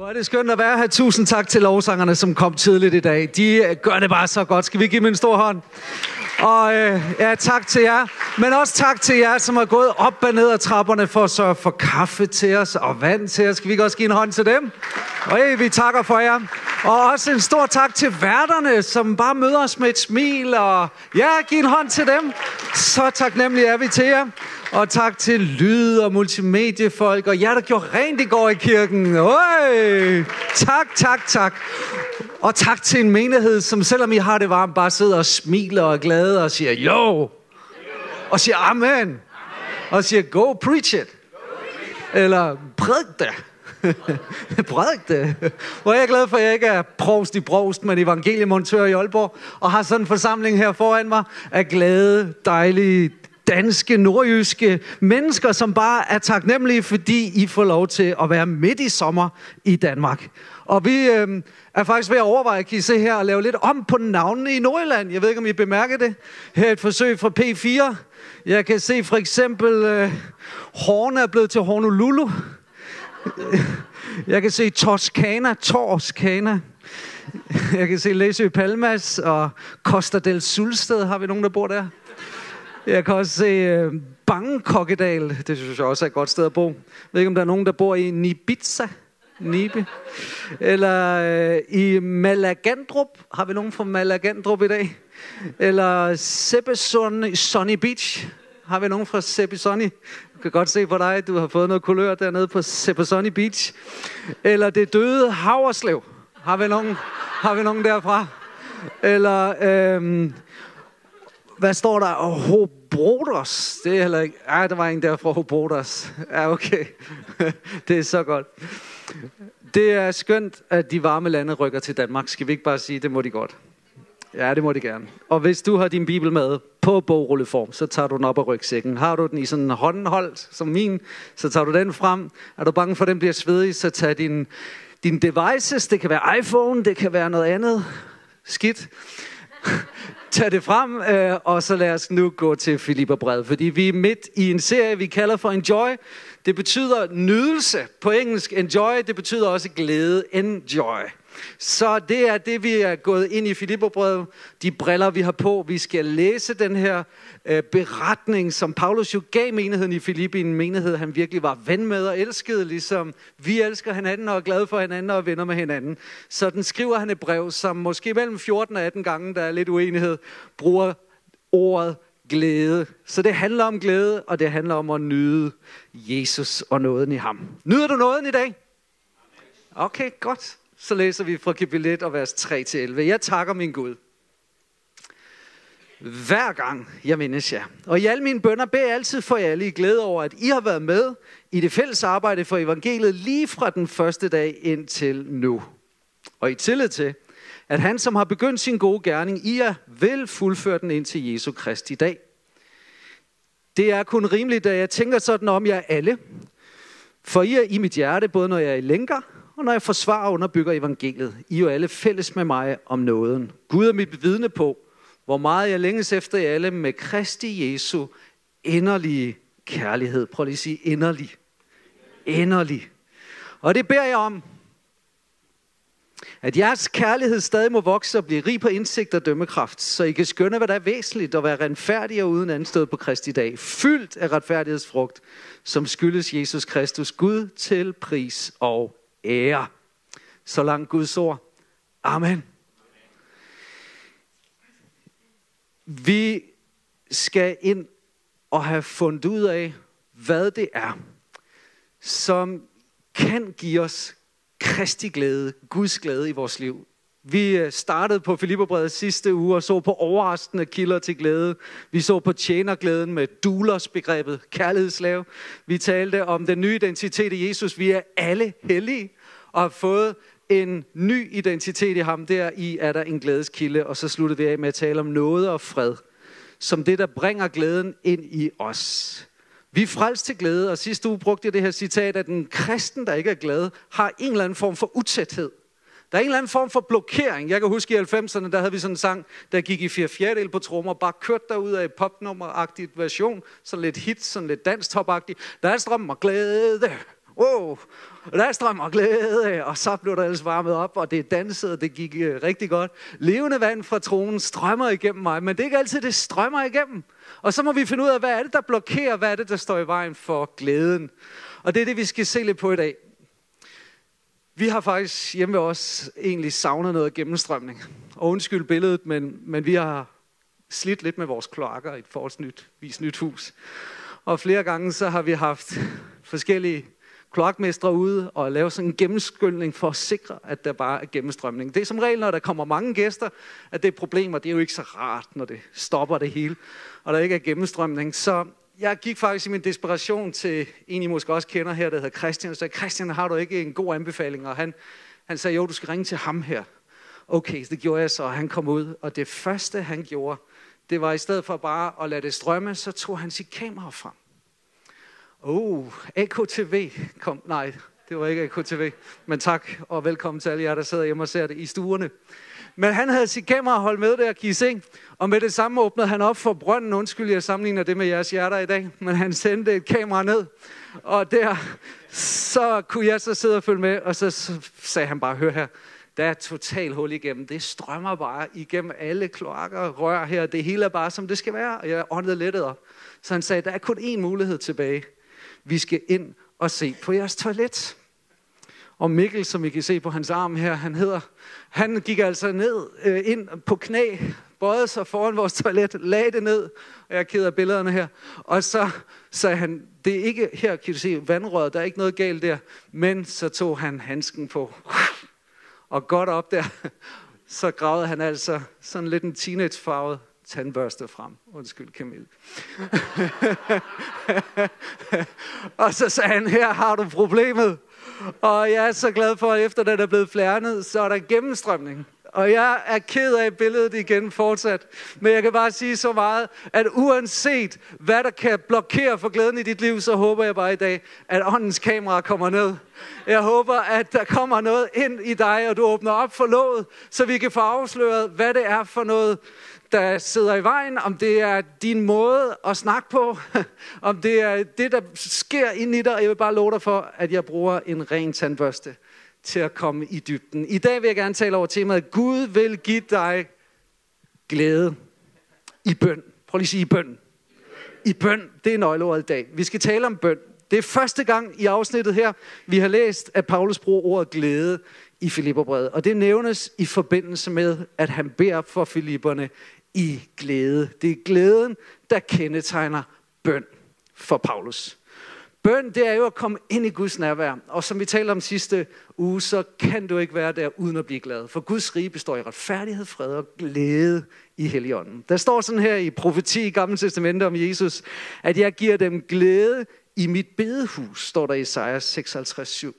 Hvor er det skønt at være her. Tusind tak til lovsangerne, som kom tidligt i dag. De øh, gør det bare så godt. Skal vi give dem en stor hånd? Og øh, ja, tak til jer. Men også tak til jer, som har gået op og ned ad trapperne for at sørge for kaffe til os og vand til os. Skal vi ikke også give en hånd til dem? Og øh, vi takker for jer. Og også en stor tak til værterne, som bare møder os med et smil. Og ja, giv en hånd til dem. Så taknemmelige er vi til jer. Og tak til lyd- og multimediefolk, og jer, der gjorde rent i går i kirken. Øj! Tak, tak, tak. Og tak til en menighed, som selvom I har det varmt, bare sidder og smiler og er glade og siger, jo! Og siger amen. Og siger, go preach it. Eller prædik det. Prædik det. Hvor jeg er glad for, at jeg ikke er provst i provst, men evangeliemontør i Aalborg, og har sådan en forsamling her foran mig af glade, dejlige, danske, nordjyske mennesker, som bare er taknemmelige, fordi I får lov til at være midt i sommer i Danmark. Og vi øh, er faktisk ved at overveje, kan I se her, at lave lidt om på navnene i Nordjylland. Jeg ved ikke, om I bemærker det. Her er et forsøg fra P4. Jeg kan se for eksempel, øh, Horne er blevet til Honolulu. Jeg kan se Toscana, Toskana. Jeg kan se Læsø Palmas og Costa del Sulsted. Har vi nogen, der bor der? Jeg kan også se øh, Bangkokedal. Det synes jeg også er et godt sted at bo. Jeg ved ikke, om der er nogen, der bor i Nibitza. Nibe. Eller øh, i Malagandrup. Har vi nogen fra Malagandrup i dag? Eller Sebesoni Sunny Beach. Har vi nogen fra Sebisoni? Jeg kan godt se på dig, du har fået noget kulør dernede på Sebisoni Beach. Eller det døde Haverslev. Har vi nogen, har vi nogen derfra? Eller... Øhm, hvad står der? Oh, Hobrodos. Det er heller ikke... Ej, der var en der fra Hobrodos. Ja, okay. det er så godt. Det er skønt, at de varme lande rykker til Danmark. Skal vi ikke bare sige, det må de godt? Ja, det må de gerne. Og hvis du har din bibel med på bogrulleform, så tager du den op af rygsækken. Har du den i sådan en håndholdt som min, så tager du den frem. Er du bange for, at den bliver svedig, så tag din, din devices. Det kan være iPhone, det kan være noget andet skidt tag det frem, øh, og så lad os nu gå til Filipperbrevet, fordi vi er midt i en serie, vi kalder for Enjoy. Det betyder nydelse. På engelsk enjoy, det betyder også glæde. Enjoy. Så det er det, vi er gået ind i Filipperbrevet. De briller, vi har på. Vi skal læse den her øh, beretning, som Paulus jo gav menigheden i Filippi. En menighed, han virkelig var ven med og elskede, ligesom vi elsker hinanden og er glade for hinanden og venner med hinanden. Så den skriver han et brev, som måske mellem 14 og 18 gange, der er lidt uenighed, bruger ordet glæde. Så det handler om glæde, og det handler om at nyde Jesus og nåden i ham. Nyder du nåden i dag? Okay, godt så læser vi fra kapitel 1 og vers 3-11. Jeg takker min Gud. Hver gang jeg mindes jer. Og i alle mine bønder beder jeg altid for jer alle i glæde over, at I har været med i det fælles arbejde for evangeliet lige fra den første dag indtil nu. Og i tillid til, at han, som har begyndt sin gode gerning i jer, vil fuldføre den ind til Jesu Kristi dag. Det er kun rimeligt, at jeg tænker sådan om jer alle. For I er i mit hjerte, både når jeg er i lænker og når jeg forsvarer og underbygger evangeliet. I er jo alle fælles med mig om nåden. Gud er mit vidne på, hvor meget jeg længes efter jer alle med Kristi Jesu inderlige kærlighed. Prøv lige at sige inderlig. Inderlig. Og det beder jeg om, at jeres kærlighed stadig må vokse og blive rig på indsigt og dømmekraft, så I kan skønne, hvad der er væsentligt og være renfærdige og uden anstød på Kristi dag, fyldt af retfærdighedsfrugt, som skyldes Jesus Kristus, Gud til pris og ære. Så langt Guds ord. Amen. Vi skal ind og have fundet ud af, hvad det er, som kan give os kristig glæde, Guds glæde i vores liv. Vi øh, startede på Filipperbrevet sidste uge og så på overraskende kilder til glæde. Vi så på tjenerglæden med dulos begrebet, kærlighedslave. Vi talte om den nye identitet i Jesus. Vi er alle hellige og har fået en ny identitet i ham. Der i er der en glædeskilde, og så sluttede vi af med at tale om noget og fred, som det, der bringer glæden ind i os. Vi er frelst til glæde, og sidste uge brugte jeg det her citat, at en kristen, der ikke er glad, har en eller anden form for utæthed. Der er en eller anden form for blokering. Jeg kan huske i 90'erne, der havde vi sådan en sang, der gik i fire fjerdedel på trommer, bare kørt derud af popnummeragtigt version, sådan lidt hit, sådan lidt dansk Der er strøm og glæde wow, og der strømmer glæde, og så blev der ellers varmet op, og det dansede, og det gik øh, rigtig godt. Levende vand fra tronen strømmer igennem mig, men det er ikke altid, det strømmer igennem. Og så må vi finde ud af, hvad er det, der blokerer, hvad er det, der står i vejen for glæden. Og det er det, vi skal se lidt på i dag. Vi har faktisk hjemme ved os egentlig savnet noget gennemstrømning. Og undskyld billedet, men, men vi har slidt lidt med vores kloakker i et forholdsvis nyt hus. Og flere gange så har vi haft forskellige kloakmestre ude og lave sådan en gennemskyldning for at sikre, at der bare er gennemstrømning. Det er som regel, når der kommer mange gæster, at det er problemer. Det er jo ikke så rart, når det stopper det hele, og der ikke er gennemstrømning. Så jeg gik faktisk i min desperation til en, I måske også kender her, der hedder Christian, og sagde, Christian, har du ikke en god anbefaling? Og han, han sagde, jo, du skal ringe til ham her. Okay, det gjorde jeg så, og han kom ud, og det første, han gjorde, det var i stedet for bare at lade det strømme, så tog han sit kamera frem. Oh, AKTV kom. Nej, det var ikke AKTV. Men tak, og velkommen til alle jer, der sidder hjemme og ser det i stuerne. Men han havde sit kamera holdt med der, kan I se? Og med det samme åbnede han op for brønden. Undskyld, jeg sammenligner det med jeres hjerter i dag. Men han sendte et kamera ned. Og der, så kunne jeg så sidde og følge med. Og så sagde han bare, hør her. Der er total hul igennem. Det strømmer bare igennem alle kloakker rør her. Det hele er bare, som det skal være. Og jeg åndede lettet op. Så han sagde, der er kun én mulighed tilbage. Vi skal ind og se på jeres toilet. Og Mikkel, som I kan se på hans arm her, han hedder, han gik altså ned øh, ind på knæ, bøjede sig foran vores toilet, lagde det ned, og jeg keder billederne her, og så sagde han, det er ikke, her kan du se vandrøret, der er ikke noget galt der, men så tog han handsken på, og godt op der, så gravede han altså sådan lidt en teenagefarvet tandbørste frem. Undskyld, Camille. og så sagde han, her har du problemet. Og jeg er så glad for, at efter den er blevet fjernet, så er der gennemstrømning. Og jeg er ked af billedet igen fortsat. Men jeg kan bare sige så meget, at uanset hvad der kan blokere for glæden i dit liv, så håber jeg bare i dag, at åndens kamera kommer ned. Jeg håber, at der kommer noget ind i dig, og du åbner op for låget, så vi kan få afsløret, hvad det er for noget, der sidder i vejen, om det er din måde at snakke på, om det er det, der sker ind i dig. Jeg vil bare love dig for, at jeg bruger en ren tandbørste til at komme i dybden. I dag vil jeg gerne tale over temaet, Gud vil give dig glæde i bøn. Prøv lige at sige i bøn. I bøn, det er nøgleordet i dag. Vi skal tale om bøn. Det er første gang i afsnittet her, vi har læst, at Paulus bruger ordet glæde i Filipperbrevet. Og det nævnes i forbindelse med, at han beder for Filipperne i glæde. Det er glæden, der kendetegner bøn for Paulus. Bøn, det er jo at komme ind i Guds nærvær. Og som vi talte om sidste uge, så kan du ikke være der uden at blive glad. For Guds rige består i retfærdighed, fred og glæde i Helligånden. Der står sådan her i profeti i Gamle Testamentet om Jesus, at jeg giver dem glæde i mit bedehus, står der i Isaiah 56, 7.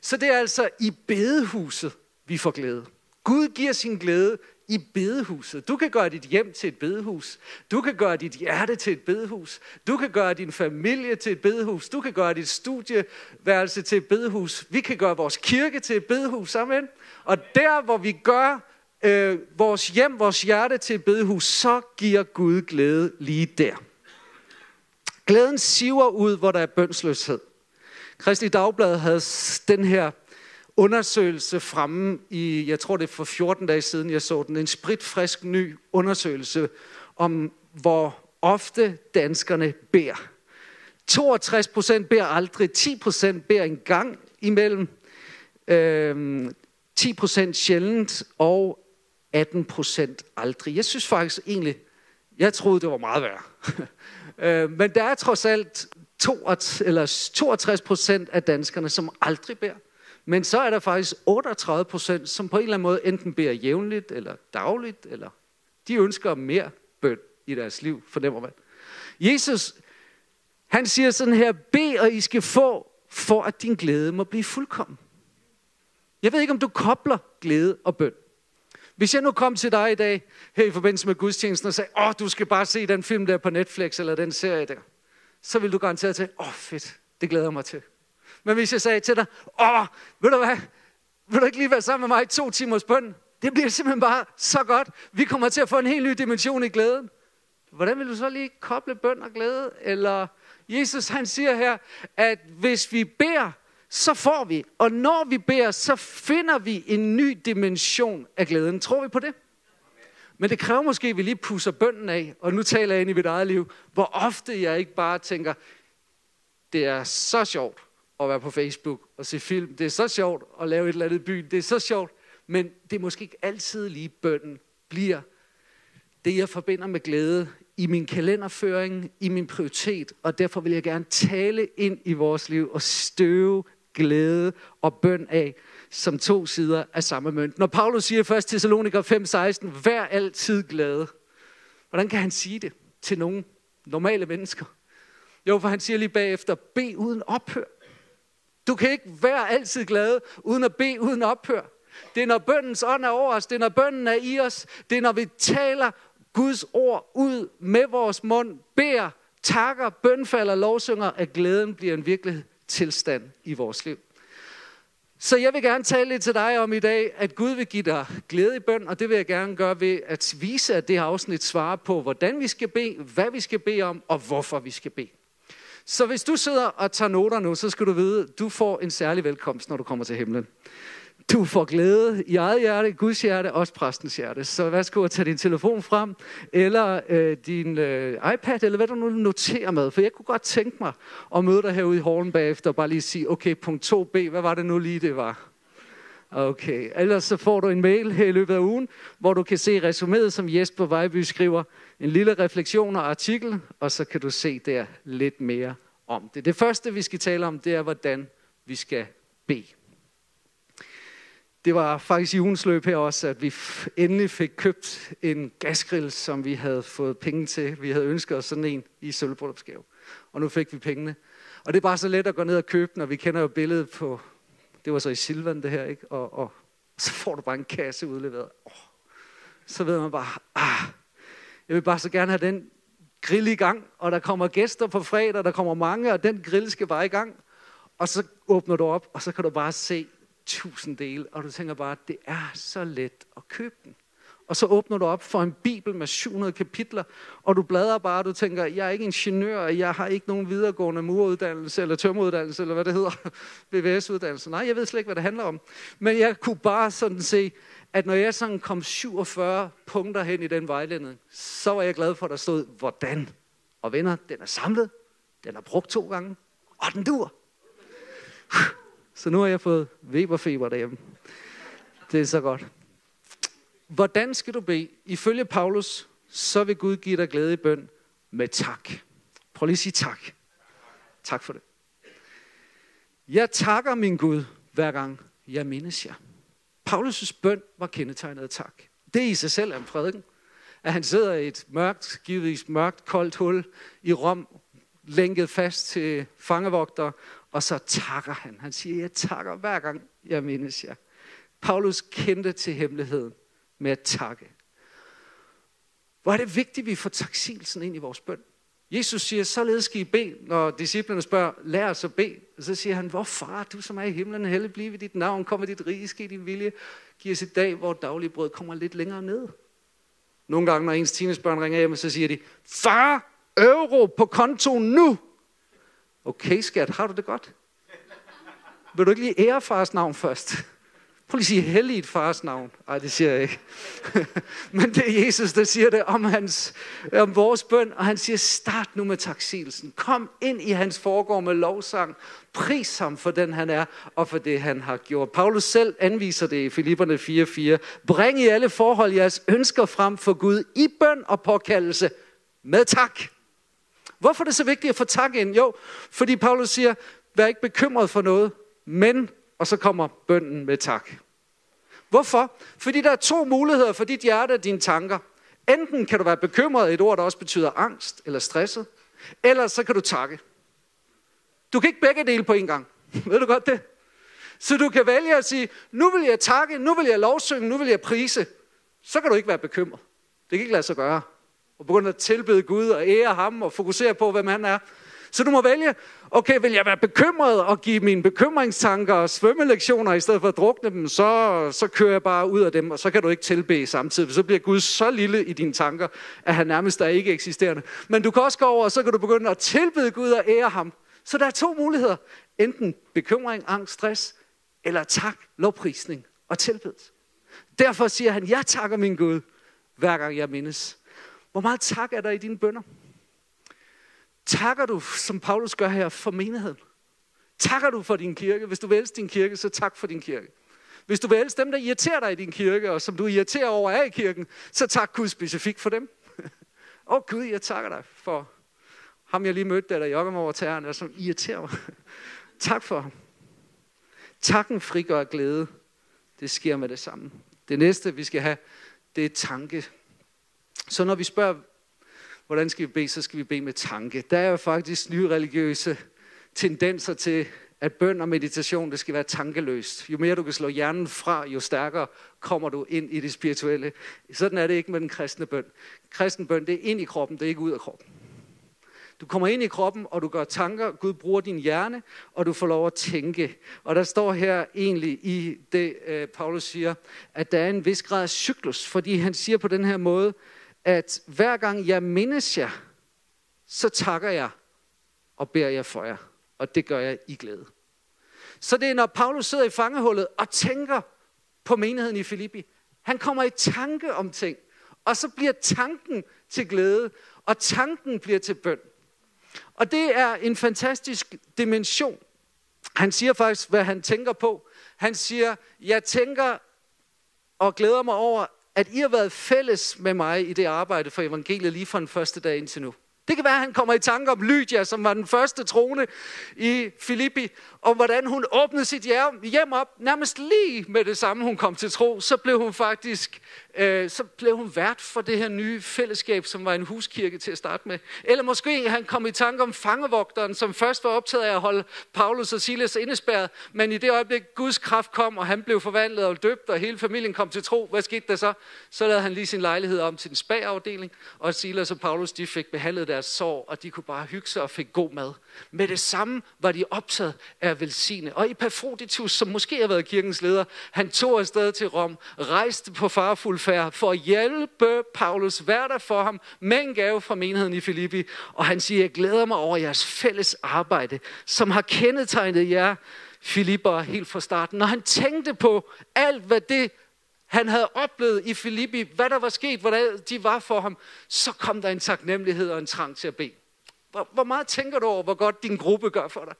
Så det er altså i bedehuset, vi får glæde. Gud giver sin glæde i bedehuset. Du kan gøre dit hjem til et bedehus. Du kan gøre dit hjerte til et bedehus. Du kan gøre din familie til et bedehus. Du kan gøre dit studieværelse til et bedehus. Vi kan gøre vores kirke til et bedehus. Amen. Og der, hvor vi gør øh, vores hjem, vores hjerte til et bedehus, så giver Gud glæde lige der. Glæden siver ud, hvor der er bønsløshed. Kristi Dagblad havde den her undersøgelse fremme i, jeg tror det er for 14 dage siden, jeg så den, en spritfrisk ny undersøgelse om, hvor ofte danskerne beder. 62 procent beder aldrig, 10 procent beder en gang imellem, øh, 10 procent sjældent, og 18 procent aldrig. Jeg synes faktisk egentlig, jeg troede, det var meget værre. øh, men der er trods alt 62 procent af danskerne, som aldrig beder. Men så er der faktisk 38 procent, som på en eller anden måde enten beder jævnligt eller dagligt, eller de ønsker mere bøn i deres liv, fornemmer man. Jesus, han siger sådan her, bed og I skal få, for at din glæde må blive fuldkommen. Jeg ved ikke, om du kobler glæde og bøn. Hvis jeg nu kom til dig i dag, her i forbindelse med gudstjenesten, og sagde, åh, du skal bare se den film der på Netflix, eller den serie der, så vil du garanteret til, åh, fedt, det glæder jeg mig til. Men hvis jeg sagde til dig, åh, ved du hvad, vil du ikke lige være sammen med mig i to timers bøn? Det bliver simpelthen bare så godt. Vi kommer til at få en helt ny dimension i glæden. Hvordan vil du så lige koble bøn og glæde? Eller Jesus han siger her, at hvis vi beder, så får vi. Og når vi beder, så finder vi en ny dimension af glæden. Tror vi på det? Men det kræver måske, at vi lige pusser bønden af. Og nu taler jeg ind i mit eget liv. Hvor ofte jeg ikke bare tænker, det er så sjovt at være på Facebook og se film. Det er så sjovt at lave et eller andet i byen. Det er så sjovt. Men det er måske ikke altid lige bønden bliver det, jeg forbinder med glæde i min kalenderføring, i min prioritet. Og derfor vil jeg gerne tale ind i vores liv og støve glæde og bøn af som to sider af samme mønt. Når Paulus siger 1. Thessaloniker 5:16, vær altid glade. Hvordan kan han sige det til nogle normale mennesker? Jo, for han siger lige bagefter, be uden ophør. Du kan ikke være altid glad, uden at bede uden ophør. Det er, når bøndens ånd er over os. Det er, når bønden er i os. Det er, når vi taler Guds ord ud med vores mund, beder, takker, bønfalder, lovsynger, at glæden bliver en virkelig tilstand i vores liv. Så jeg vil gerne tale lidt til dig om i dag, at Gud vil give dig glæde i bøn, og det vil jeg gerne gøre ved at vise, at det her afsnit svarer på, hvordan vi skal bede, hvad vi skal bede om, og hvorfor vi skal bede. Så hvis du sidder og tager noter nu, så skal du vide, at du får en særlig velkomst, når du kommer til himlen. Du får glæde i eget hjerte, Guds hjerte, også præstens hjerte. Så værsgo at tage din telefon frem, eller øh, din øh, iPad, eller hvad du nu noterer med. For jeg kunne godt tænke mig at møde dig herude i hallen bagefter, og bare lige sige, okay, punkt 2b, hvad var det nu lige, det var? Okay, ellers så får du en mail her i løbet af ugen, hvor du kan se resuméet, som Jesper Vejby skriver. En lille refleksion og artikel, og så kan du se der lidt mere om det. Det første, vi skal tale om, det er, hvordan vi skal bede. Det var faktisk i ugens løb her også, at vi endelig fik købt en gasgrill, som vi havde fået penge til. Vi havde ønsket os sådan en i sølvbryllupsgave. Og nu fik vi pengene. Og det er bare så let at gå ned og købe den, og vi kender jo billedet på, det var så i Silvan det her, ikke? Og, og så får du bare en kasse udleveret. Oh. Så ved man bare, ah, jeg vil bare så gerne have den grill i gang, og der kommer gæster på fredag, der kommer mange, og den grill skal bare i gang. Og så åbner du op, og så kan du bare se tusind dele, og du tænker bare, det er så let at købe den. Og så åbner du op for en bibel med 700 kapitler, og du bladrer bare, og du tænker, jeg er ikke ingeniør, jeg har ikke nogen videregående muruddannelse, eller tømmeruddannelse, eller hvad det hedder, BVS-uddannelse. Nej, jeg ved slet ikke, hvad det handler om. Men jeg kunne bare sådan se, at når jeg sådan kom 47 punkter hen i den vejledning, så var jeg glad for, at der stod, hvordan. Og venner, den er samlet, den er brugt to gange, og den dur. Så nu har jeg fået Weberfeber derhjemme. Det er så godt. Hvordan skal du bede? Ifølge Paulus, så vil Gud give dig glæde i bøn med tak. Prøv lige at sige tak. Tak for det. Jeg takker min Gud, hver gang jeg mindes jer. Paulus' bøn var kendetegnet af tak. Det i sig selv er en prædiken. At han sidder i et mørkt, givetvis mørkt, koldt hul i Rom, lænket fast til fangevogter, og så takker han. Han siger, jeg takker hver gang jeg mindes jer. Paulus kendte til hemmeligheden med at takke. Hvor er det vigtigt, at vi får taksigelsen ind i vores bøn. Jesus siger, således skal I bede, når disciplerne spørger, lær os at bede. Og så siger han, hvor far, du som er i himlen, hellig blive ved dit navn, kommer dit rige, ske din vilje. Giv os i dag, hvor daglige brød kommer lidt længere ned. Nogle gange, når ens teenagebørn ringer hjem, så siger de, far, euro på kontoen nu. Okay, skat, har du det godt? Vil du ikke lige ære fars navn først? Prøv lige at sige helligt fars navn. Ej, det siger jeg ikke. Men det er Jesus, der siger det om, hans, om vores bøn, og han siger, start nu med taksigelsen. Kom ind i hans foregård med lovsang. Pris ham for den, han er, og for det, han har gjort. Paulus selv anviser det i Filipperne 4.4. Bring i alle forhold jeres ønsker frem for Gud i bøn og påkaldelse med tak. Hvorfor er det så vigtigt at få tak ind? Jo, fordi Paulus siger, vær ikke bekymret for noget, men, og så kommer bønden med tak. Hvorfor? Fordi der er to muligheder for dit hjerte og dine tanker. Enten kan du være bekymret, et ord, der også betyder angst eller stresset, eller så kan du takke. Du kan ikke begge dele på en gang. Ved du godt det? Så du kan vælge at sige, nu vil jeg takke, nu vil jeg lovsynge, nu vil jeg prise. Så kan du ikke være bekymret. Det kan ikke lade sig gøre og begynde at tilbede Gud og ære ham og fokusere på, hvem han er. Så du må vælge, okay, vil jeg være bekymret og give mine bekymringstanker og svømmelektioner, i stedet for at drukne dem, så, så kører jeg bare ud af dem, og så kan du ikke tilbede samtidig. Så bliver Gud så lille i dine tanker, at han nærmest er ikke eksisterende. Men du kan også gå over, og så kan du begynde at tilbede Gud og ære ham. Så der er to muligheder. enten bekymring, angst, stress, eller tak, lovprisning og tilbedelse. Derfor siger han, jeg takker min Gud, hver gang jeg mindes. Hvor meget tak er der i dine bønder? Takker du, som Paulus gør her, for menigheden? Takker du for din kirke? Hvis du vil din kirke, så tak for din kirke. Hvis du vil dem, der irriterer dig i din kirke, og som du irriterer over af i kirken, så tak Gud specifikt for dem. Åh oh, Gud, jeg takker dig for ham, jeg lige mødte, der jogger mig over tæerne, som irriterer mig. tak for ham. Takken frigør glæde. Det sker med det samme. Det næste, vi skal have, det er tanke. Så når vi spørger, hvordan skal vi bede, så skal vi bede med tanke. Der er jo faktisk nye religiøse tendenser til, at bøn og meditation, det skal være tankeløst. Jo mere du kan slå hjernen fra, jo stærkere kommer du ind i det spirituelle. Sådan er det ikke med den kristne bøn. Kristen bøn, det er ind i kroppen, det er ikke ud af kroppen. Du kommer ind i kroppen, og du gør tanker. Gud bruger din hjerne, og du får lov at tænke. Og der står her egentlig i det, øh, Paulus siger, at der er en vis grad af cyklus, fordi han siger på den her måde, at hver gang jeg mindes jer, så takker jeg og beder jeg for jer. Og det gør jeg i glæde. Så det er, når Paulus sidder i fangehullet og tænker på menigheden i Filippi. Han kommer i tanke om ting, og så bliver tanken til glæde, og tanken bliver til bøn. Og det er en fantastisk dimension. Han siger faktisk, hvad han tænker på. Han siger, jeg tænker og glæder mig over, at I har været fælles med mig i det arbejde for evangeliet lige fra den første dag indtil nu. Det kan være, at han kommer i tanke om Lydia, som var den første trone i Filippi, og hvordan hun åbnede sit hjem op, nærmest lige med det samme, hun kom til tro, så blev hun faktisk øh, så blev hun vært for det her nye fællesskab, som var en huskirke til at starte med. Eller måske han kom i tanke om fangevogteren, som først var optaget af at holde Paulus og Silas indespærret, men i det øjeblik Guds kraft kom, og han blev forvandlet og døbt, og hele familien kom til tro, hvad skete der så? Så lavede han lige sin lejlighed om til en spagafdeling, og Silas og Paulus de fik behandlet deres sår, og de kunne bare hygge sig og fik god mad. Med det samme var de optaget af at velsigne. Og Epafroditus, som måske har været kirkens leder, han tog afsted til Rom, rejste på farfuld færd for at hjælpe Paulus, hverdag for ham med en gave fra menigheden i Filippi. Og han siger, jeg glæder mig over jeres fælles arbejde, som har kendetegnet jer, Filipper, helt fra starten. Når han tænkte på alt, hvad det han havde oplevet i Filippi, hvad der var sket, hvordan de var for ham, så kom der en taknemmelighed og en trang til at bede. Hvor, hvor meget tænker du over, hvor godt din gruppe gør for dig?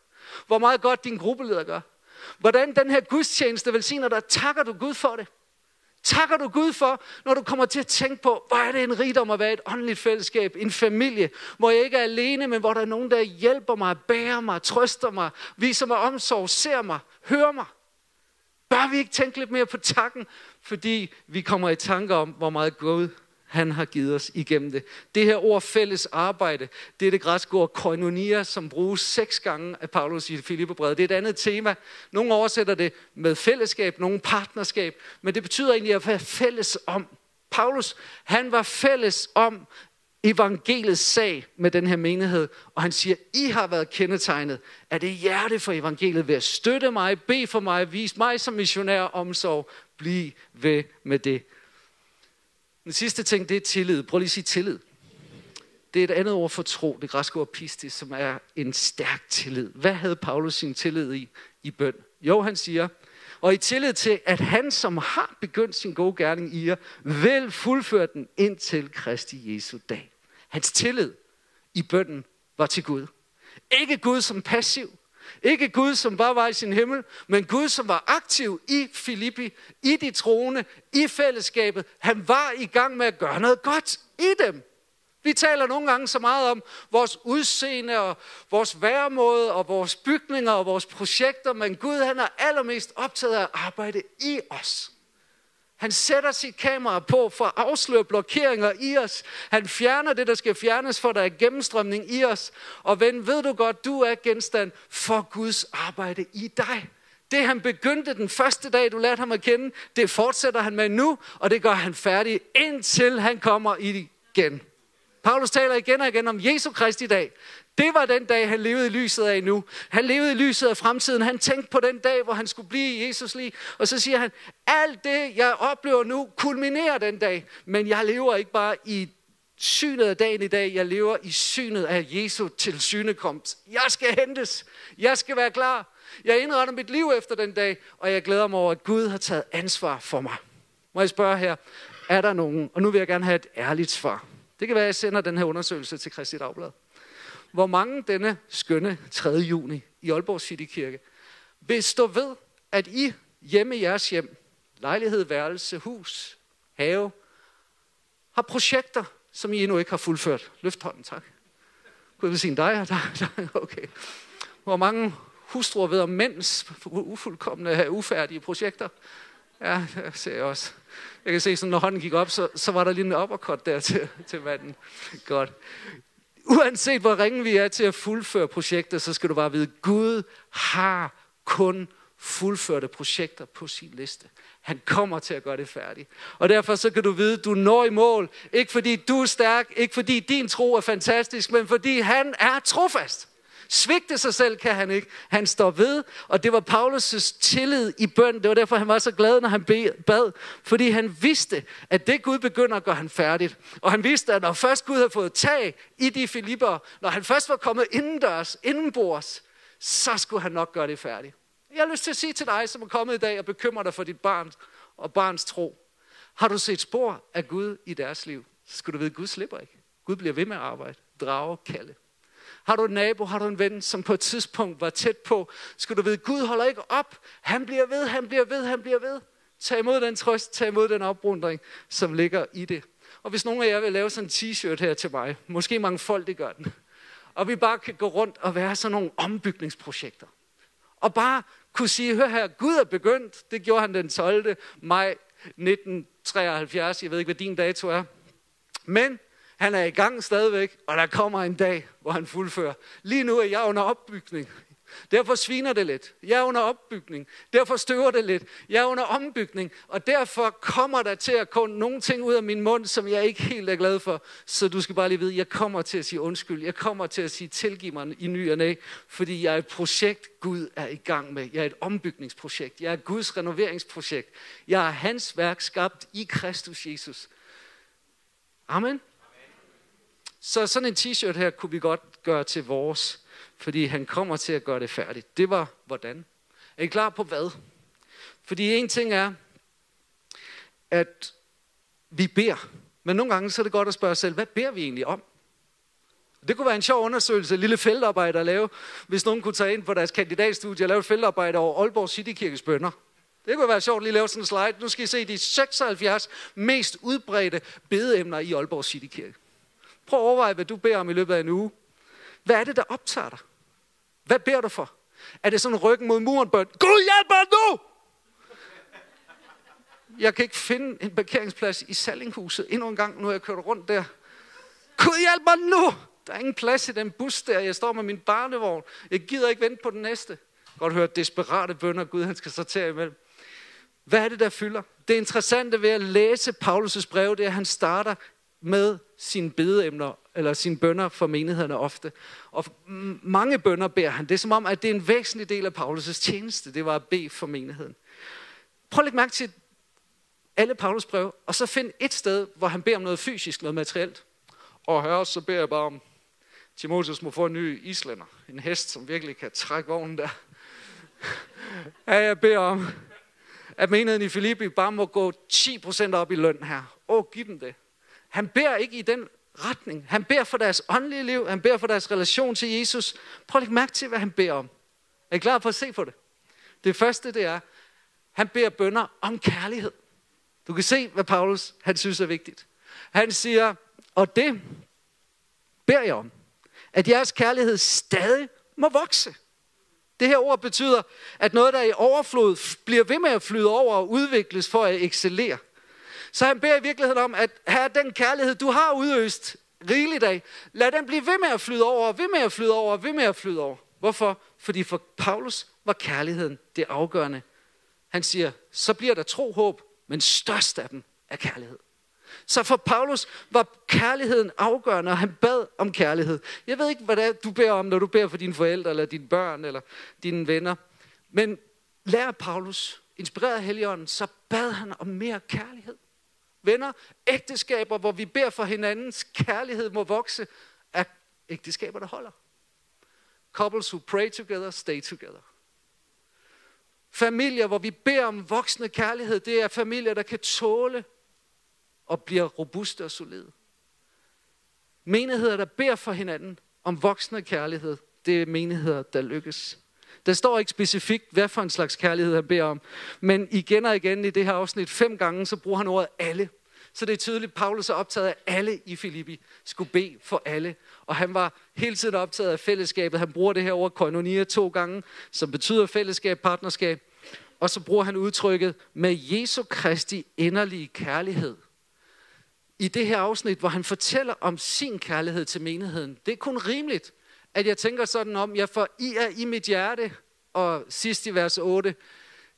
Hvor meget godt din gruppeleder gør? Hvordan den her gudstjeneste velsigner dig, takker du Gud for det? Takker du Gud for, når du kommer til at tænke på, hvor er det en rigdom at være et åndeligt fællesskab, en familie, hvor jeg ikke er alene, men hvor der er nogen, der hjælper mig, bærer mig, trøster mig, viser mig omsorg, ser mig, hører mig. Bør vi ikke tænke lidt mere på takken, fordi vi kommer i tanke om, hvor meget Gud han har givet os igennem det. Det her ord fælles arbejde, det er det græske ord koinonia, som bruges seks gange af Paulus i Filipperbrevet. Det er et andet tema. Nogle oversætter det med fællesskab, nogle partnerskab, men det betyder egentlig at være fælles om. Paulus, han var fælles om evangeliets sag med den her menighed, og han siger, I har været kendetegnet af det hjerte for evangeliet ved at støtte mig, bede for mig, vise mig som missionær omsorg, bliv ved med det. Den sidste ting, det er tillid. Prøv lige at sige tillid. Det er et andet ord for tro, det græske ord pistis, som er en stærk tillid. Hvad havde Paulus sin tillid i i bøn? Jo, han siger, og i tillid til, at han, som har begyndt sin gode gerning i jer, vil fuldføre den indtil Kristi Jesu dag. Hans tillid i bønden var til Gud. Ikke Gud som passiv, ikke Gud, som bare var i sin himmel, men Gud, som var aktiv i Filippi, i de troende, i fællesskabet. Han var i gang med at gøre noget godt i dem. Vi taler nogle gange så meget om vores udseende og vores væremåde og vores bygninger og vores projekter, men Gud han er allermest optaget af at arbejde i os. Han sætter sit kamera på for at afsløre blokeringer i os. Han fjerner det, der skal fjernes, for der er gennemstrømning i os. Og ven, ved du godt, du er genstand for Guds arbejde i dig. Det han begyndte den første dag, du lærte ham at kende, det fortsætter han med nu, og det gør han færdig, indtil han kommer igen. Paulus taler igen og igen om Jesu i dag. Det var den dag, han levede i lyset af nu. Han levede i lyset af fremtiden. Han tænkte på den dag, hvor han skulle blive i Jesus lige. Og så siger han, alt det, jeg oplever nu, kulminerer den dag. Men jeg lever ikke bare i synet af dagen i dag. Jeg lever i synet af Jesu til synekomst. Jeg skal hentes. Jeg skal være klar. Jeg indretter mit liv efter den dag, og jeg glæder mig over, at Gud har taget ansvar for mig. Må jeg spørge her, er der nogen, og nu vil jeg gerne have et ærligt svar. Det kan være, at jeg sender den her undersøgelse til Kristi Dagblad. Hvor mange denne skønne 3. juni i Aalborg City Kirke vil stå ved, at I hjemme i jeres hjem, lejlighed, værelse, hus, have, har projekter, som I endnu ikke har fuldført. Løft hånden, tak. Kunne jeg sige dig, der, der, okay. Hvor mange hustruer ved om mænds ufuldkommende, øh, ufærdige projekter? Ja, det ser jeg også. Jeg kan se, sådan, når hånden gik op, så, så var der lige en uppercut der til, til manden. Godt. Uanset hvor ringe vi er til at fuldføre projekter, så skal du bare vide, Gud har kun fuldførte projekter på sin liste. Han kommer til at gøre det færdigt. Og derfor så kan du vide, at du når i mål. Ikke fordi du er stærk, ikke fordi din tro er fantastisk, men fordi han er trofast. Svigte sig selv kan han ikke. Han står ved, og det var Paulus' tillid i bøn. Det var derfor, han var så glad, når han bad. Fordi han vidste, at det Gud begynder at gøre han færdigt. Og han vidste, at når først Gud havde fået tag i de filipper, når han først var kommet indendørs, indenbords, så skulle han nok gøre det færdigt. Jeg har lyst til at sige til dig, som er kommet i dag og bekymrer dig for dit barn og barns tro. Har du set spor af Gud i deres liv, så skal du vide, at Gud slipper ikke. Gud bliver ved med at arbejde. Drage, kalde. Har du en nabo, har du en ven, som på et tidspunkt var tæt på, skal du vide, Gud holder ikke op. Han bliver ved, han bliver ved, han bliver ved. Tag imod den trøst, tag imod den oprundring, som ligger i det. Og hvis nogen af jer vil lave sådan en t-shirt her til mig, måske mange folk det gør den, og vi bare kan gå rundt og være sådan nogle ombygningsprojekter. Og bare kunne sige, hør her, Gud er begyndt. Det gjorde han den 12. maj 1973. Jeg ved ikke, hvad din dato er. Men han er i gang stadigvæk, og der kommer en dag, hvor han fuldfører. Lige nu er jeg under opbygning. Derfor sviner det lidt. Jeg er under opbygning. Derfor støver det lidt. Jeg er under ombygning. Og derfor kommer der til at komme nogle ting ud af min mund, som jeg ikke helt er glad for. Så du skal bare lige vide, jeg kommer til at sige undskyld. Jeg kommer til at sige tilgiv mig i ny og næ, fordi jeg er et projekt, Gud er i gang med. Jeg er et ombygningsprojekt. Jeg er Guds renoveringsprojekt. Jeg er hans værk skabt i Kristus Jesus. Amen. Så sådan en t-shirt her kunne vi godt gøre til vores, fordi han kommer til at gøre det færdigt. Det var hvordan. Er I klar på hvad? Fordi en ting er, at vi beder. Men nogle gange så er det godt at spørge os selv, hvad beder vi egentlig om? Det kunne være en sjov undersøgelse, et lille feltarbejde at lave, hvis nogen kunne tage ind på deres kandidatstudie og lave et feltarbejde over Aalborg Citykirkes bønder. Det kunne være sjovt lige at lave sådan en slide. Nu skal I se de 76 mest udbredte bedeemner i Aalborg Citykirke. Prøv at overveje, hvad du beder om i løbet af en uge. Hvad er det, der optager dig? Hvad beder du for? Er det sådan ryggen mod muren bøn? Gud hjælp mig nu! Jeg kan ikke finde en parkeringsplads i Sallinghuset. Endnu en gang, nu har jeg kørt rundt der. Gud hjælp mig nu! Der er ingen plads i den bus der. Jeg står med min barnevogn. Jeg gider ikke vente på den næste. Godt høre desperate bønder, Gud han skal sortere imellem. Hvad er det, der fylder? Det interessante ved at læse Paulus' brev, det er, at han starter med sine bedeemner, eller sine bønder for menighederne ofte. Og mange bønder beder han. Det er som om, at det er en væsentlig del af Paulus' tjeneste, det var at bede for menigheden. Prøv at lægge mærke til alle Paulus brev, og så find et sted, hvor han beder om noget fysisk, noget materielt. Og her så beder jeg bare om, Timotheus må få en ny islænder. En hest, som virkelig kan trække vognen der. Ja, jeg beder om, at menigheden i Filippi bare må gå 10% op i løn her. Åh, giv dem det. Han beder ikke i den retning. Han beder for deres åndelige liv. Han beder for deres relation til Jesus. Prøv at lægge mærke til, hvad han beder om. Er I klar på at se på det? Det første, det er, han beder bønder om kærlighed. Du kan se, hvad Paulus han synes er vigtigt. Han siger, og det beder jeg om, at jeres kærlighed stadig må vokse. Det her ord betyder, at noget, der er i overflod, bliver ved med at flyde over og udvikles for at excellere. Så han beder i virkeligheden om, at her den kærlighed, du har udøst rigeligt af, lad den blive ved med at flyde over, ved med at flyde over, ved med at flyde over. Hvorfor? Fordi for Paulus var kærligheden det afgørende. Han siger, så bliver der tro, håb, men størst af dem er kærlighed. Så for Paulus var kærligheden afgørende, og han bad om kærlighed. Jeg ved ikke, hvad det er, du beder om, når du beder for dine forældre, eller dine børn, eller dine venner. Men lær Paulus, inspireret af Helligånden, så bad han om mere kærlighed. Venner, ægteskaber, hvor vi beder for hinandens kærlighed må vokse, er ægteskaber, der holder. Couples who pray together, stay together. Familier, hvor vi beder om voksne kærlighed, det er familier, der kan tåle og bliver robuste og solide. Menigheder, der beder for hinanden om voksne kærlighed, det er menigheder, der lykkes. Der står ikke specifikt, hvad for en slags kærlighed han beder om. Men igen og igen i det her afsnit, fem gange, så bruger han ordet alle. Så det er tydeligt, at Paulus er optaget af, at alle i Filippi skulle bede for alle. Og han var hele tiden optaget af fællesskabet. Han bruger det her ord koinonia to gange, som betyder fællesskab, partnerskab. Og så bruger han udtrykket med Jesu Kristi inderlige kærlighed. I det her afsnit, hvor han fortæller om sin kærlighed til menigheden. Det er kun rimeligt, at jeg tænker sådan om, jeg får I er i mit hjerte, og sidst i vers 8,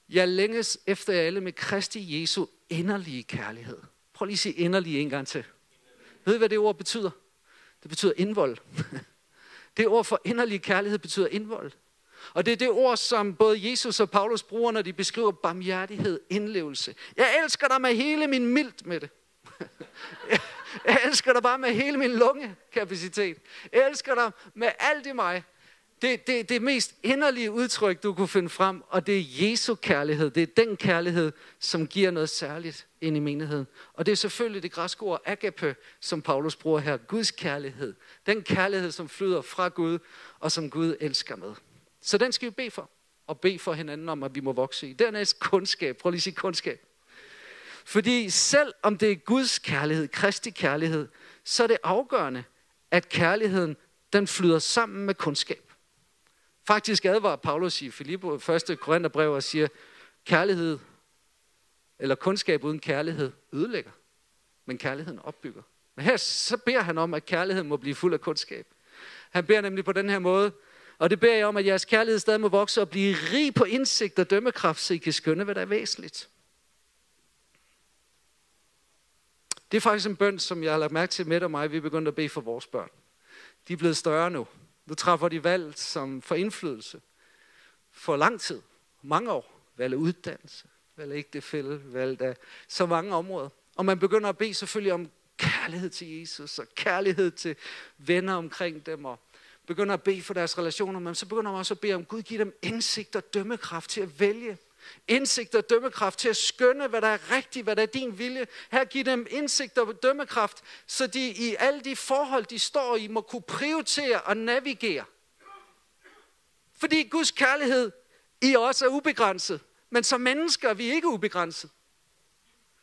jeg længes efter alle med Kristi Jesu inderlige kærlighed. Prøv lige at sige inderlige en gang til. Ved I, hvad det ord betyder? Det betyder indvold. Det ord for inderlig kærlighed betyder indvold. Og det er det ord, som både Jesus og Paulus bruger, når de beskriver barmhjertighed, indlevelse. Jeg elsker dig med hele min mildt med det. Jeg elsker dig bare med hele min lungekapacitet. Jeg elsker dig med alt i mig. Det, det, det mest inderlige udtryk, du kunne finde frem, og det er Jesu kærlighed. Det er den kærlighed, som giver noget særligt ind i menigheden. Og det er selvfølgelig det græske ord agape, som Paulus bruger her. Guds kærlighed. Den kærlighed, som flyder fra Gud, og som Gud elsker med. Så den skal vi bede for. Og bede for hinanden om, at vi må vokse i. Dernæst kundskab. Prøv lige at sige kundskab. Fordi selv om det er Guds kærlighed, Kristi kærlighed, så er det afgørende, at kærligheden den flyder sammen med kundskab. Faktisk advarer Paulus i Filippo 1. Korintherbrev og siger, kærlighed eller kundskab uden kærlighed ødelægger, men kærligheden opbygger. Men her så beder han om, at kærligheden må blive fuld af kundskab. Han beder nemlig på den her måde, og det beder jeg om, at jeres kærlighed stadig må vokse og blive rig på indsigt og dømmekraft, så I kan skønne, hvad der er væsentligt. Det er faktisk en bøn, som jeg har lagt mærke til med og mig, vi er begyndt at bede for vores børn. De er blevet større nu. Nu træffer de valg, som får indflydelse for lang tid, mange år. Valg af uddannelse, valg af ægtefælde, valg af så mange områder. Og man begynder at bede selvfølgelig om kærlighed til Jesus, og kærlighed til venner omkring dem, og begynder at bede for deres relationer, men så begynder man også at bede om, Gud giver dem indsigt og dømmekraft til at vælge Indsigt og dømmekraft til at skønne, hvad der er rigtigt, hvad der er din vilje. Her giv dem indsigt og dømmekraft, så de i alle de forhold, de står i, må kunne prioritere og navigere. Fordi Guds kærlighed i os er ubegrænset, men som mennesker er vi ikke ubegrænset.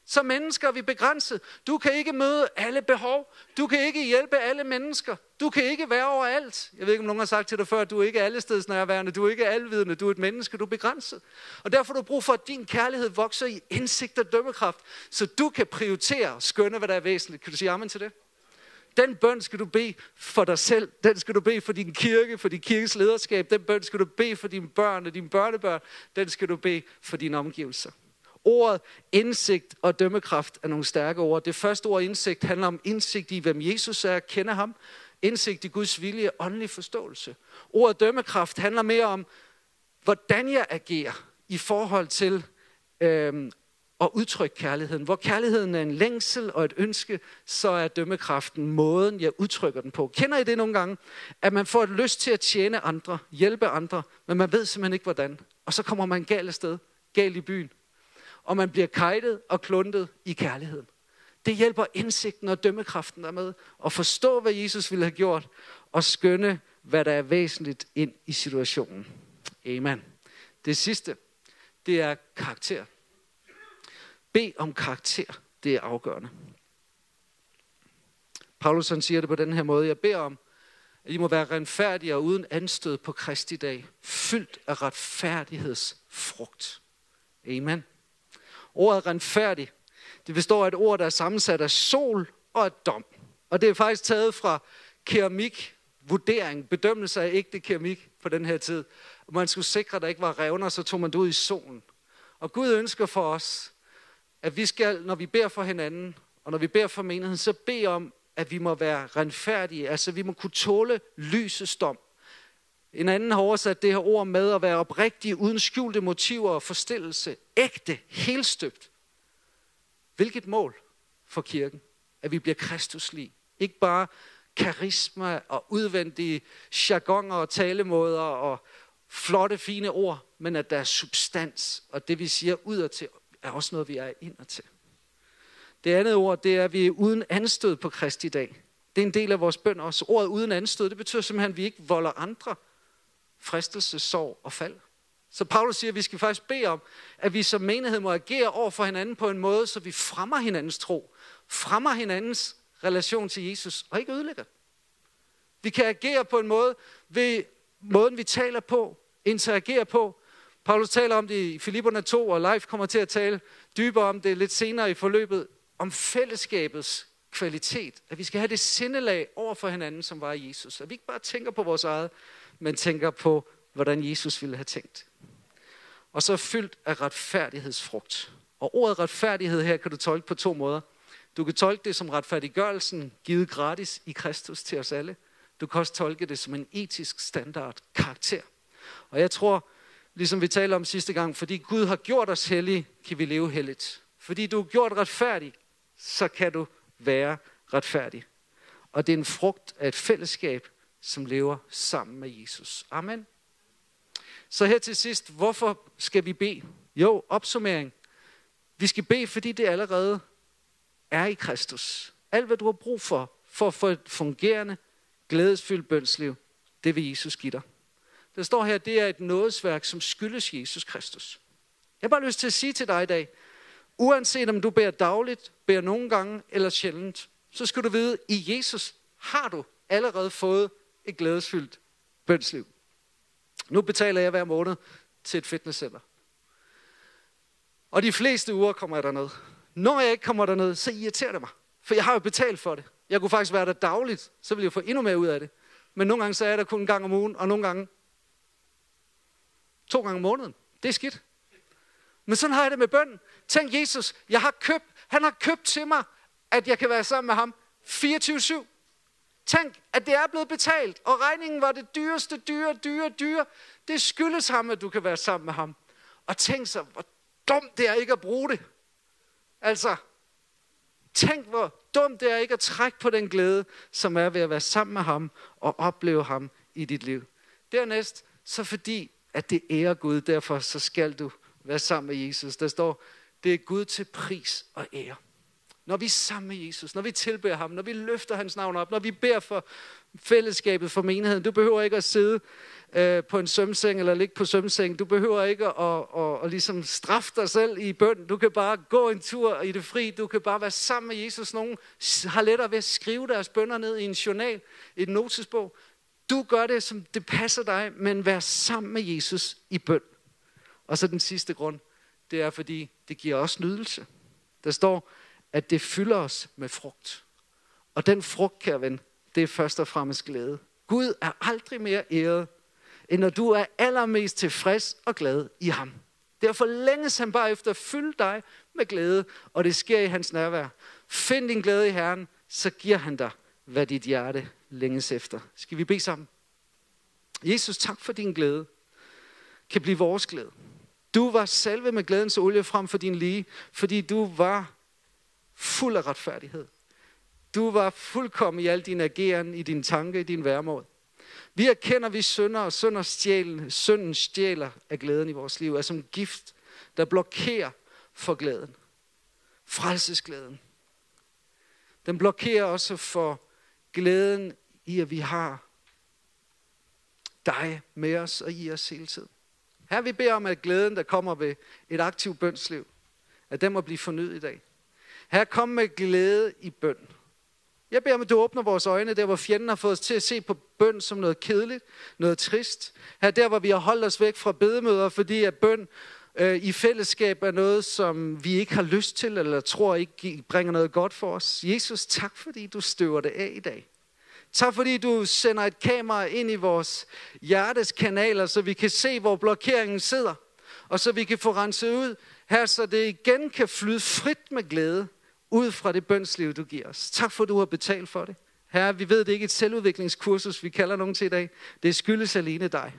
Som mennesker er vi begrænset. Du kan ikke møde alle behov. Du kan ikke hjælpe alle mennesker. Du kan ikke være overalt. Jeg ved ikke, om nogen har sagt til dig før, at du er ikke alle steds nærværende. Du er ikke alvidende. Du er et menneske. Du er begrænset. Og derfor har du brug for, at din kærlighed vokser i indsigt og dømmekraft, så du kan prioritere og skønne, hvad der er væsentligt. Kan du sige amen til det? Den bøn skal du bede for dig selv. Den skal du bede for din kirke, for din kirkes lederskab. Den bøn skal du bede for dine børn og dine børnebørn. Den skal du bede for dine omgivelser. Ordet indsigt og dømmekraft er nogle stærke ord. Det første ord indsigt handler om indsigt i, hvem Jesus er, kende ham. Indsigt i Guds vilje, åndelig forståelse. Ordet dømmekraft handler mere om, hvordan jeg agerer i forhold til øhm, at udtrykke kærligheden. Hvor kærligheden er en længsel og et ønske, så er dømmekraften måden, jeg udtrykker den på. Kender I det nogle gange? At man får et lyst til at tjene andre, hjælpe andre, men man ved simpelthen ikke hvordan. Og så kommer man galt sted, galt i byen og man bliver kajtet og kluntet i kærligheden. Det hjælper indsigten og dømmekraften der med at forstå, hvad Jesus ville have gjort, og skønne, hvad der er væsentligt ind i situationen. Amen. Det sidste, det er karakter. B om karakter, det er afgørende. Paulus han siger det på den her måde. Jeg beder om, at I må være renfærdige og uden anstød på Kristi dag, fyldt af retfærdighedsfrugt. Amen. Ordet renfærdig, det består af et ord, der er sammensat af sol og af dom. Og det er faktisk taget fra keramik, vurdering, bedømmelse af ægte keramik på den her tid. Man skulle sikre, at der ikke var revner, så tog man det ud i solen. Og Gud ønsker for os, at vi skal, når vi beder for hinanden, og når vi beder for menigheden, så bed om, at vi må være renfærdige. Altså, vi må kunne tåle lysets dom. En anden har oversat det her ord med at være oprigtig, uden skjulte motiver og forstillelse. Ægte, helt støbt. Hvilket mål? for kirken. At vi bliver kristuslige. Ikke bare karisma og udvendige jargoner og talemåder og flotte, fine ord, men at der er substans, og det vi siger udadtil, er også noget, vi er indadtil. Det andet ord, det er, at vi er uden anstød på Kristi dag. Det er en del af vores bøn også. Ordet uden anstød, det betyder simpelthen, at vi ikke volder andre fristelse, sorg og fald. Så Paulus siger, at vi skal faktisk bede om, at vi som menighed må agere over for hinanden på en måde, så vi fremmer hinandens tro, fremmer hinandens relation til Jesus, og ikke ødelægger Vi kan agere på en måde, ved måden vi taler på, interagerer på. Paulus taler om det i Filipperne 2, og Leif kommer til at tale dybere om det lidt senere i forløbet, om fællesskabets kvalitet. At vi skal have det sindelag over for hinanden, som var Jesus. At vi ikke bare tænker på vores eget, men tænker på, hvordan Jesus ville have tænkt. Og så fyldt af retfærdighedsfrugt. Og ordet retfærdighed her kan du tolke på to måder. Du kan tolke det som retfærdiggørelsen, givet gratis i Kristus til os alle. Du kan også tolke det som en etisk standard karakter. Og jeg tror, ligesom vi talte om sidste gang, fordi Gud har gjort os hellige, kan vi leve helligt. Fordi du er gjort retfærdig, så kan du være retfærdig. Og det er en frugt af et fællesskab, som lever sammen med Jesus. Amen. Så her til sidst, hvorfor skal vi bede? Jo, opsummering. Vi skal bede, fordi det allerede er i Kristus. Alt, hvad du har brug for, for at få et fungerende, glædesfyldt bønsliv, det vil Jesus give dig. Der står her, det er et nådesværk, som skyldes Jesus Kristus. Jeg har bare lyst til at sige til dig i dag, uanset om du beder dagligt, beder nogle gange eller sjældent, så skal du vide, at i Jesus har du allerede fået et glædesfyldt bønsliv. Nu betaler jeg hver måned til et fitnesscenter. Og de fleste uger kommer jeg derned. Når jeg ikke kommer derned, så irriterer det mig. For jeg har jo betalt for det. Jeg kunne faktisk være der dagligt, så ville jeg få endnu mere ud af det. Men nogle gange så er jeg der kun en gang om ugen, og nogle gange to gange om måneden. Det er skidt. Men sådan har jeg det med bønden. Tænk Jesus, jeg har købt, han har købt til mig, at jeg kan være sammen med ham 24-7. Tænk, at det er blevet betalt, og regningen var det dyreste, dyre, dyre, dyre. Det skyldes ham, at du kan være sammen med ham. Og tænk så, hvor dumt det er ikke at bruge det. Altså, tænk hvor dumt det er ikke at trække på den glæde, som er ved at være sammen med ham og opleve ham i dit liv. Dernæst, så fordi, at det ærer Gud, derfor så skal du være sammen med Jesus. Der står, det er Gud til pris og ære. Når vi er sammen med Jesus, når vi tilbeder ham, når vi løfter hans navn op, når vi beder for fællesskabet, for menigheden. Du behøver ikke at sidde øh, på en sømseng eller ligge på sømseng. Du behøver ikke at, at, at, at ligesom straffe dig selv i bøn. Du kan bare gå en tur i det fri. Du kan bare være sammen med Jesus. Nogen har lettere ved at skrive deres bønder ned i en journal, i et notesbog. Du gør det, som det passer dig, men vær sammen med Jesus i bøn. Og så den sidste grund, det er, fordi det giver os nydelse. Der står, at det fylder os med frugt. Og den frugt, kære ven, det er først og fremmest glæde. Gud er aldrig mere æret, end når du er allermest tilfreds og glad i ham. Derfor længes han bare efter at fylde dig med glæde, og det sker i hans nærvær. Find din glæde i Herren, så giver han dig, hvad dit hjerte længes efter. Skal vi bede sammen? Jesus, tak for din glæde. Kan blive vores glæde. Du var selve med glædens olie frem for din lige, fordi du var fuld af retfærdighed. Du var fuldkommen i al din ageren, i din tanke, i din værmål. Vi erkender, vi synder, og synder stjælen, synden stjæler af glæden i vores liv, er som gift, der blokerer for glæden. Frelsesglæden. Den blokerer også for glæden i, at vi har dig med os og i os hele tiden. Her vi beder om, at glæden, der kommer ved et aktivt bønsliv, at den må blive fornyet i dag. Her kom med glæde i bøn. Jeg beder om, at du åbner vores øjne, der hvor fjenden har fået os til at se på bøn som noget kedeligt, noget trist. Her der, hvor vi har holdt os væk fra bedemøder, fordi at bøn øh, i fællesskab er noget, som vi ikke har lyst til, eller tror ikke bringer noget godt for os. Jesus, tak fordi du støver det af i dag. Tak fordi du sender et kamera ind i vores hjertes kanaler, så vi kan se, hvor blokeringen sidder. Og så vi kan få renset ud her, så det igen kan flyde frit med glæde ud fra det bønsliv, du giver os. Tak for, at du har betalt for det. Herre, vi ved, det er ikke et selvudviklingskursus, vi kalder nogen til i dag. Det skyldes alene dig.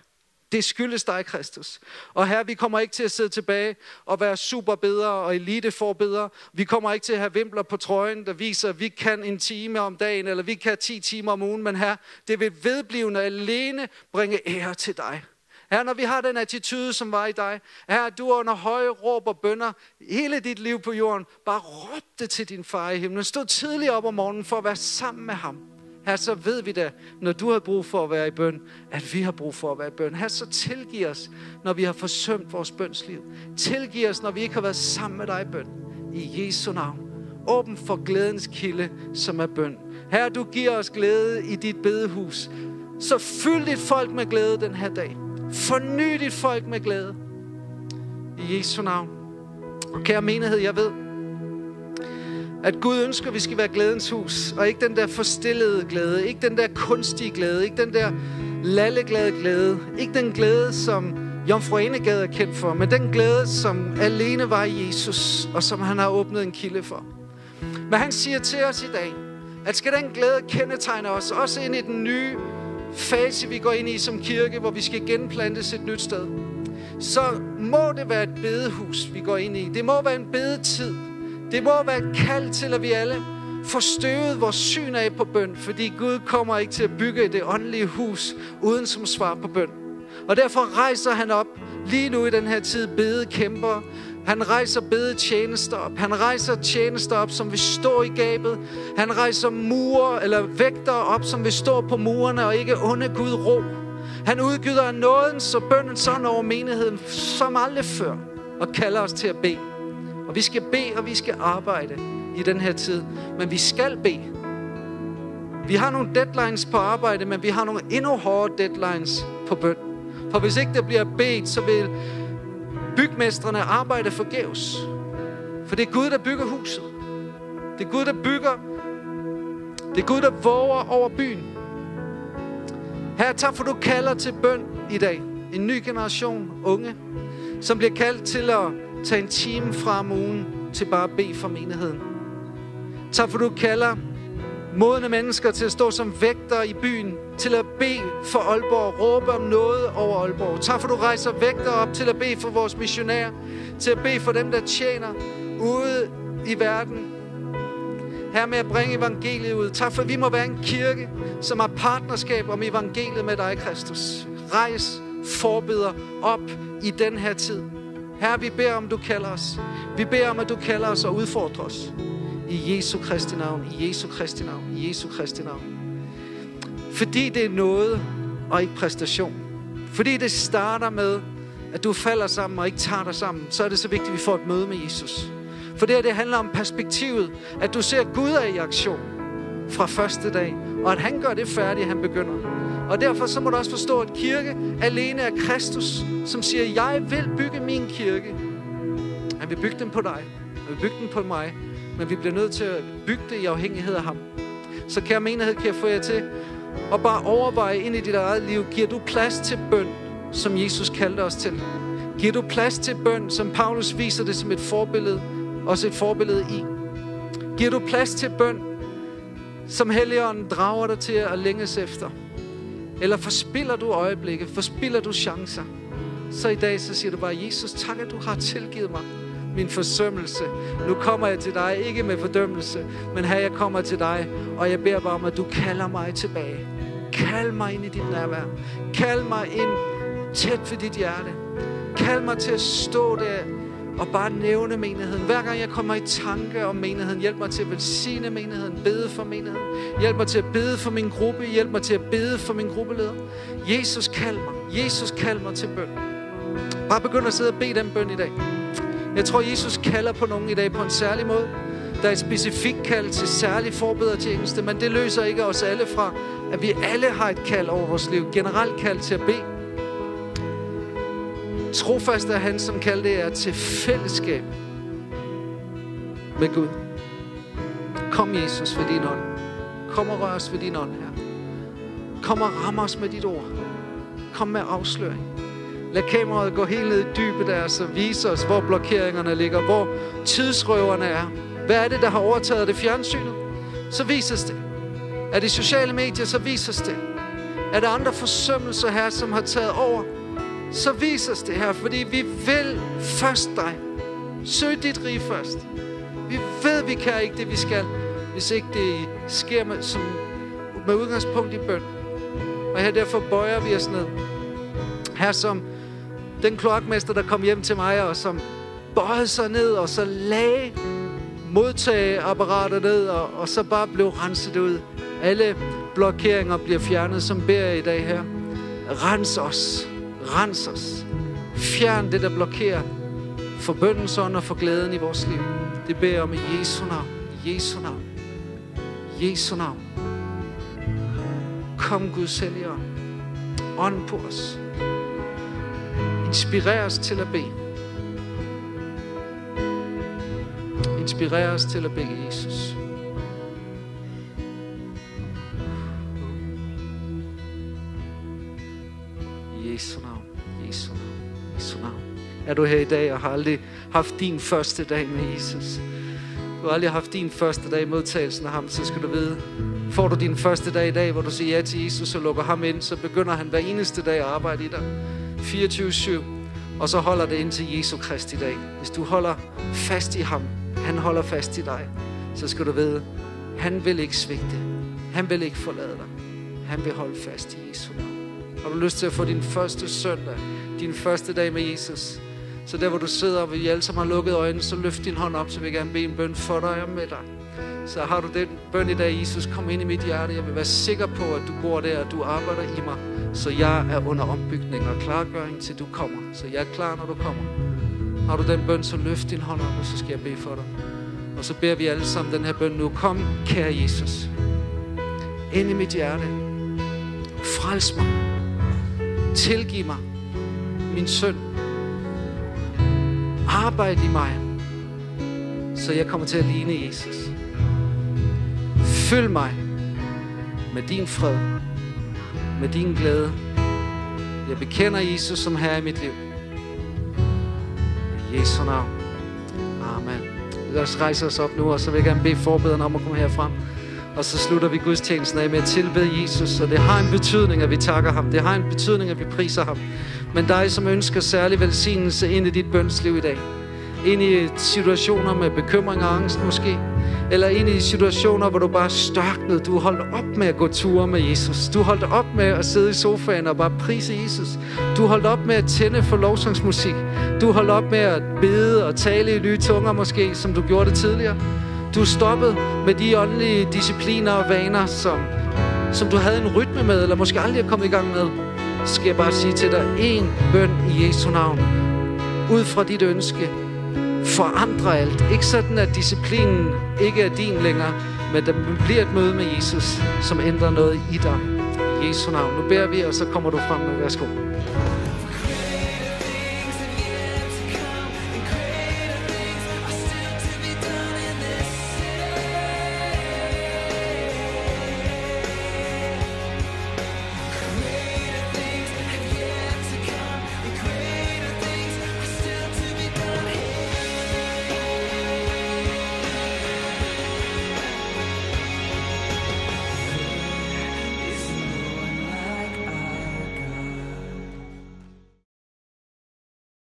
Det skyldes dig, Kristus. Og her, vi kommer ikke til at sidde tilbage og være super bedre og elite for bedre. Vi kommer ikke til at have vimpler på trøjen, der viser, at vi kan en time om dagen, eller vi kan 10 timer om ugen. Men her, det vil vedblivende alene bringe ære til dig. Her, når vi har den attitude, som var i dig, her du under høje råb og bønder hele dit liv på jorden, bare råb det til din far i himlen. Stå tidligt op om morgenen for at være sammen med ham. Her så ved vi da, når du har brug for at være i bøn, at vi har brug for at være i bøn. Her så tilgiv os, når vi har forsømt vores bønsliv. Tilgiv os, når vi ikke har været sammen med dig i bøn. I Jesu navn. Åben for glædens kilde, som er bøn. Her du giver os glæde i dit bedehus. Så fyld dit folk med glæde den her dag. Forny dit folk med glæde. I Jesu navn. Og kære menighed, jeg ved, at Gud ønsker, at vi skal være glædens hus, og ikke den der forstillede glæde, ikke den der kunstige glæde, ikke den der lalleglade glæde, ikke den glæde, som Jomfru Enegade er kendt for, men den glæde, som alene var i Jesus, og som han har åbnet en kilde for. Men han siger til os i dag, at skal den glæde kendetegne os, også ind i den nye fase, vi går ind i som kirke, hvor vi skal genplantes et nyt sted, så må det være et bedehus, vi går ind i. Det må være en bedetid. Det må være et kald til, at vi alle får støvet vores syn af på bøn, fordi Gud kommer ikke til at bygge det åndelige hus uden som svar på bøn. Og derfor rejser han op lige nu i den her tid bede kæmper. Han rejser bedetjenester op. Han rejser tjenester op, som vil stå i gabet. Han rejser mure eller vægter op, som vil stå på murene og ikke under Gud ro. Han udgyder nåden, så bønnen sådan over menigheden som aldrig før, og kalder os til at bede. Og vi skal bede, og vi skal arbejde i den her tid. Men vi skal bede. Vi har nogle deadlines på arbejde, men vi har nogle endnu hårdere deadlines på bøn. For hvis ikke der bliver bedt, så vil bygmestrene arbejder forgæves. For det er Gud, der bygger huset. Det er Gud, der bygger. Det er Gud, der våger over byen. Her, tak for du kalder til bøn i dag. En ny generation unge, som bliver kaldt til at tage en time fra om ugen til bare at bede for menigheden. Tak for du kalder modne mennesker til at stå som vægter i byen, til at bede for Aalborg, råbe om noget over Aalborg. Tak for du rejser vægter op til at bede for vores missionærer, til at bede for dem, der tjener ude i verden. Her med at bringe evangeliet ud. Tak for, at vi må være en kirke, som har partnerskab om evangeliet med dig, Kristus. Rejs forbeder op i den her tid. Her vi beder om, du kalder os. Vi beder om, at du kalder os og udfordrer os. I Jesu Kristi navn, i Jesu Kristi navn, i Jesu Kristi navn. Fordi det er noget og ikke præstation. Fordi det starter med, at du falder sammen og ikke tager dig sammen, så er det så vigtigt, at vi får et møde med Jesus. For det her, det handler om perspektivet, at du ser, at Gud er i aktion fra første dag, og at han gør det færdigt, han begynder. Og derfor så må du også forstå, at kirke alene er Kristus, som siger, jeg vil bygge min kirke. Han vil bygge den på dig, han vil bygge den på mig, men vi bliver nødt til at bygge det i afhængighed af ham. Så kære menighed, kan jeg få jer til at bare overveje ind i dit eget liv, giver du plads til bøn, som Jesus kaldte os til? Giver du plads til bøn, som Paulus viser det som et forbillede, også et forbillede i? Giver du plads til bøn, som Helligånden drager dig til at længes efter? Eller forspiller du øjeblikke? Forspiller du chancer? Så i dag så siger du bare, Jesus, tak at du har tilgivet mig min forsømmelse. Nu kommer jeg til dig, ikke med fordømmelse, men her jeg kommer til dig, og jeg beder bare om, at du kalder mig tilbage. Kald mig ind i dit nærvær. Kald mig ind tæt ved dit hjerte. Kald mig til at stå der og bare nævne menigheden. Hver gang jeg kommer i tanke om menigheden, hjælp mig til at velsigne menigheden, bede for menigheden. Hjælp mig til at bede for min gruppe, hjælp mig til at bede for min gruppeleder. Jesus, kald mig. Jesus, kald mig til bøn. Bare begynd at sidde og bede den bøn i dag. Jeg tror, Jesus kalder på nogen i dag på en særlig måde. Der er et specifikt kald til særlig forbedertjeneste, men det løser ikke os alle fra, at vi alle har et kald over vores liv. Generelt kald til at bede. Trofast er han, som kalder jer er til fællesskab med Gud. Kom, Jesus, ved din ånd. Kom og rør os ved din ånd, her. Kom og ram os med dit ord. Kom med afsløring. Lad kameraet gå helt ned i dybet der, så vise os, hvor blokeringerne ligger, hvor tidsrøverne er. Hvad er det, der har overtaget det fjernsynet? Så vises det. Er det sociale medier, så vises det. Er der andre forsømmelser her, som har taget over? Så vis os det her, fordi vi vil først dig. Søg dit rige først. Vi ved, vi kan ikke det, vi skal, hvis ikke det sker med, som, med udgangspunkt i bøn. Og her derfor bøjer vi os ned. Her som den kloakmester, der kom hjem til mig, og som bøjede sig ned, og så lagde modtageapparater ned, og, og så bare blev renset ud. Alle blokeringer bliver fjernet, som beder jeg i dag her. Rens os. Rens os. Fjern det, der blokerer for bøndens ånd og for glæden i vores liv. Det beder jeg om i Jesu navn. I Jesu navn. I Jesu navn. Kom Guds helligånd. Ånd på os. Inspirer os til at bede. Inspirer os til at bede Jesus. Jesu navn. Jesu navn. Jesu navn. Er du her i dag og har aldrig haft din første dag med Jesus? Du har aldrig haft din første dag i modtagelsen af ham, så skal du vide, får du din første dag i dag, hvor du siger ja til Jesus og lukker ham ind, så begynder han hver eneste dag at arbejde i dig. 24-7. Og så holder det ind til Jesu Krist i dag. Hvis du holder fast i ham, han holder fast i dig, så skal du vide, han vil ikke svigte. Han vil ikke forlade dig. Han vil holde fast i Jesu navn. Har du lyst til at få din første søndag, din første dag med Jesus, så der hvor du sidder, og vi alle sammen har lukket øjnene, så løft din hånd op, så vi gerne bede en bøn for dig og med dig. Så har du den bøn i dag, Jesus, kom ind i mit hjerte. Jeg vil være sikker på, at du går der, og du arbejder i mig. Så jeg er under ombygning og klargøring, til du kommer. Så jeg er klar, når du kommer. Har du den bøn, så løft din hånd op, og så skal jeg bede for dig. Og så beder vi alle sammen den her bøn nu. Kom, kære Jesus. Ind i mit hjerte. Frels mig. Tilgiv mig. Min søn. Arbejd i mig. Så jeg kommer til at ligne Jesus. Følg mig med din fred. Med din glæde. Jeg bekender Jesus som Herre i mit liv. I Jesu navn. Amen. Lad os rejse os op nu, og så vil jeg gerne bede forbederne om at komme herfrem. Og så slutter vi gudstjenesten af med at tilbede Jesus. Og det har en betydning, at vi takker ham. Det har en betydning, at vi priser ham. Men dig, som ønsker særlig velsignelse ind i dit bønsliv i dag. Ind i situationer med bekymring og angst måske. Eller ind i situationer, hvor du bare størknede. Du holdt op med at gå ture med Jesus. Du holdt op med at sidde i sofaen og bare prise Jesus. Du holdt op med at tænde for lovsangsmusik. Du holdt op med at bede og tale i nye tunger måske, som du gjorde det tidligere. Du stoppede med de åndelige discipliner og vaner, som, som du havde en rytme med, eller måske aldrig er kommet i gang med. Så skal jeg bare sige til dig, en bøn i Jesu navn. Ud fra dit ønske. Forandre alt. Ikke sådan, at disciplinen ikke er din længere, men der bliver et møde med Jesus, som ændrer noget i dig. I Jesu navn. Nu beder vi, og så kommer du frem med. Værsgo.